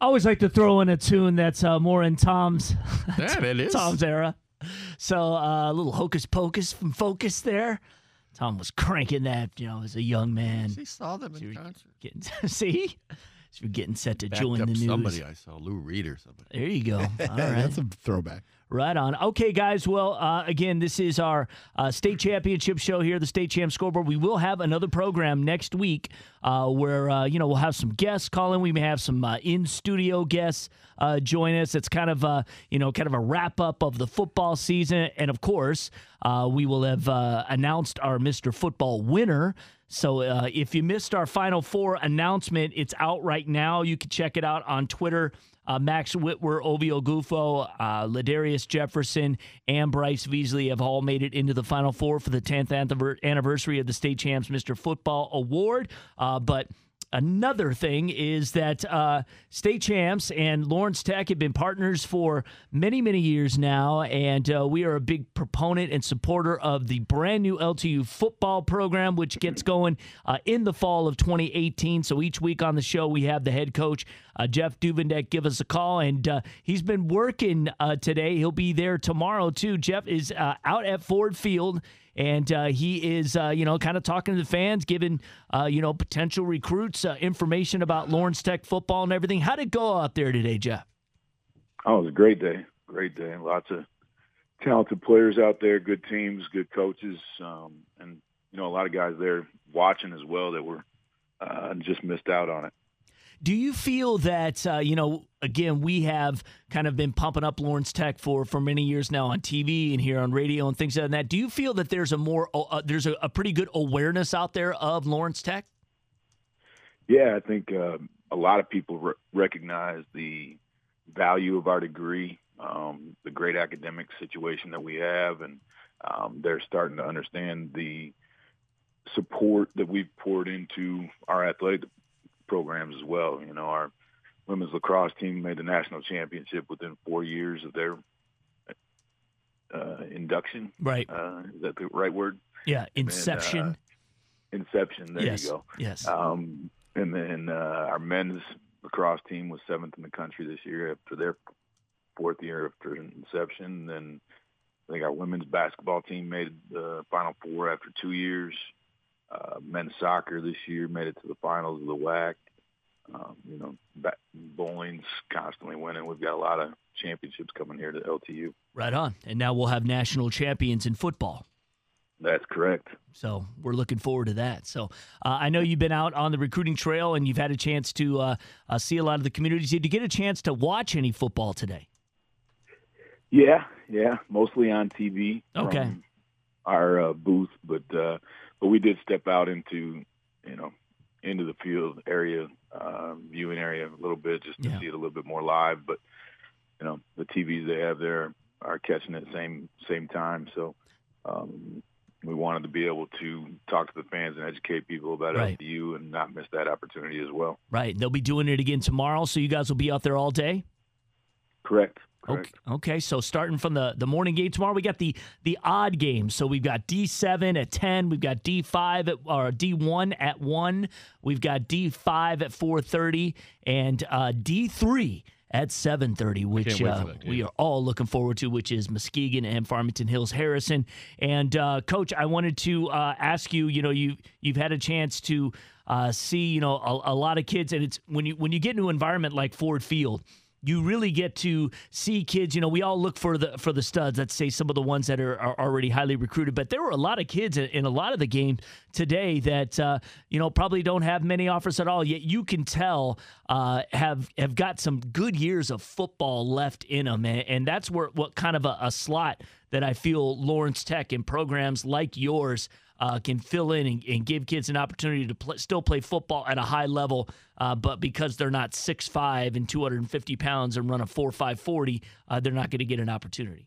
I always like to throw in a tune that's uh, more in Tom's Yeah, it is. Tom's era. So uh, a little hocus pocus from Focus there. Tom was cranking that, you know, as a young man. She saw them in See, concert. Getting see, so you're getting set to Backed join up the news. somebody I saw, Lou Reed or somebody. There you go. All right. That's a throwback. Right on. Okay, guys. Well, uh, again, this is our uh, state championship show here, the State Champ Scoreboard. We will have another program next week uh, where uh, you know we'll have some guests call in. We may have some uh, in studio guests uh, join us. It's kind of a you know kind of a wrap up of the football season, and of course, we will have announced our Mister Football winner. So if you missed our Final Four announcement, it's out right now. You can check it out on Twitter. Uh, Max Whitwer, Ovie Oghoufo, uh, Ladarius Jefferson, and Bryce Beasley have all made it into the Final Four for the 10th anniversary of the State Champs Mr. Football Award. Uh, but Another thing is that uh, State Champs and Lawrence Tech have been partners for many, many years now, and uh, we are a big proponent and supporter of the brand new LTU football program, which gets going uh, in the fall of 2018. So each week on the show, we have the head coach, uh, Jeff Duvendek, give us a call, and uh, he's been working uh, today. He'll be there tomorrow, too. Jeff is out at Ford Field and uh, he is uh, you know kind of talking to the fans, giving uh, you know potential recruits uh, information about Lawrence Tech football and everything. How did it go out there today, Jeff? Oh, it was a great day. Great day. Lots of talented players out there, good teams, good coaches, um, and you know a lot of guys there watching as well that were uh, just missed out on it. Do you feel that uh, you know? Again, we have kind of been pumping up Lawrence Tech for for many years now on TV and here on radio and things like that. Do you feel that there's a more uh, there's a, a, pretty good awareness out there of Lawrence Tech? Yeah, I think uh, a lot of people re- recognize the value of our degree, um, the great academic situation that we have, and um, they're starting to understand the support that we've poured into our athletic programs as well. You know, our women's lacrosse team made the national championship within four years of their uh, induction. Right. Uh, is that the right word? Yeah, inception. And, uh, inception. There yes. you go. Yes. Um, and then uh, our men's lacrosse team was seventh in the country this year after their fourth year after inception. And then I think our women's basketball team made the Final Four after two years. Uh, men's soccer this year made it to the finals of the WAC. Um, you know, bowling's constantly winning. We've got a lot of championships coming here to LTU. Right on. And now we'll have national champions in football. That's correct. So we're looking forward to that. So uh, I know you've been out on the recruiting trail and you've had a chance to uh, uh, see a lot of the communities. Did you get a chance to watch any football today? Yeah, yeah, mostly on TV. Okay. Our uh, booth, but uh, but we did step out into you know into the field area, uh, viewing area a little bit just to Yeah. see it a little bit more live. But you know the TVs they have there are catching it at the same same time, so um, we wanted to be able to talk to the fans and educate people about Right. And not miss that opportunity as well. Right. They'll be doing it again tomorrow. So you guys will be out there all day? Correct. Correct. Okay. okay. So starting from the, the morning game tomorrow, we got the the odd games. So we've got D seven at ten. We've got D five at or D one at one. We've got D five at four thirty and uh, D three at seven thirty, which can't wait for uh, that we are all looking forward to, which is Muskegon and Farmington Hills Harrison. And uh, Coach, I wanted to uh, ask you. You know, you you've had a chance to uh, see you know a, a lot of kids, and it's when you when you get into an environment like Ford Field you really get to see kids. You know, we all look for the for the studs. Let's say some of the ones that are, are already highly recruited. But there were a lot of kids in, in a lot of the game today that uh, you know probably don't have many offers at all. Yet you can tell uh, have have got some good years of football left in them, and, and that's where what kind of a, a slot that I feel Lawrence Tech and programs like yours uh, can fill in and, and give kids an opportunity to pl- still play football at a high level, uh, but because they're not 6'5 and 250 pounds and run a 4'5 40, uh, they're not going to get an opportunity.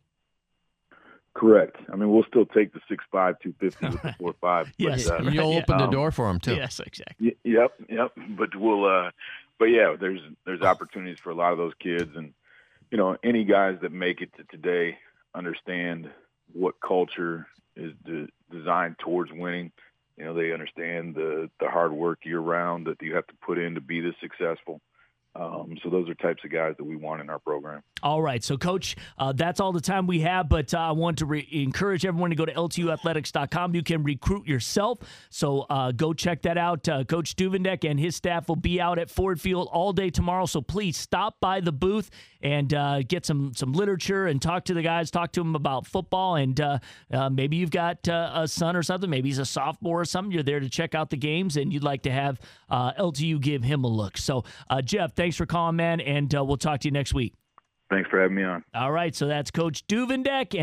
Correct. I mean, we'll still take the six five, two fifty with the four five. Yes. But, uh, You'll Yeah. open the Um, door for them too. Yes, exactly. Y- Yep, yep. But we'll, uh, but yeah, there's there's opportunities for a lot of those kids, and you know, any guys that make it to today understand what culture is de- designed towards winning. You know, they understand the the hard work year round that you have to put in to be this successful, Um, so those are types of guys that we want in our program. All right. So, Coach, uh, that's all the time we have, but uh, I want to re- encourage everyone to go to LTUathletics.com. You can recruit yourself. So, uh, go check that out. Uh, Coach Duvendek and his staff will be out at Ford Field all day tomorrow. So, please stop by the booth and uh, get some, some literature and talk to the guys, talk to them about football. And uh, maybe you've got a son or something. Maybe he's a sophomore or something. You're there to check out the games and you'd like to have LTU give him a look. So, Jeff, thanks for calling, man. And uh, we'll talk to you next week. Thanks for having me on. All right, so that's Coach Duvendek. And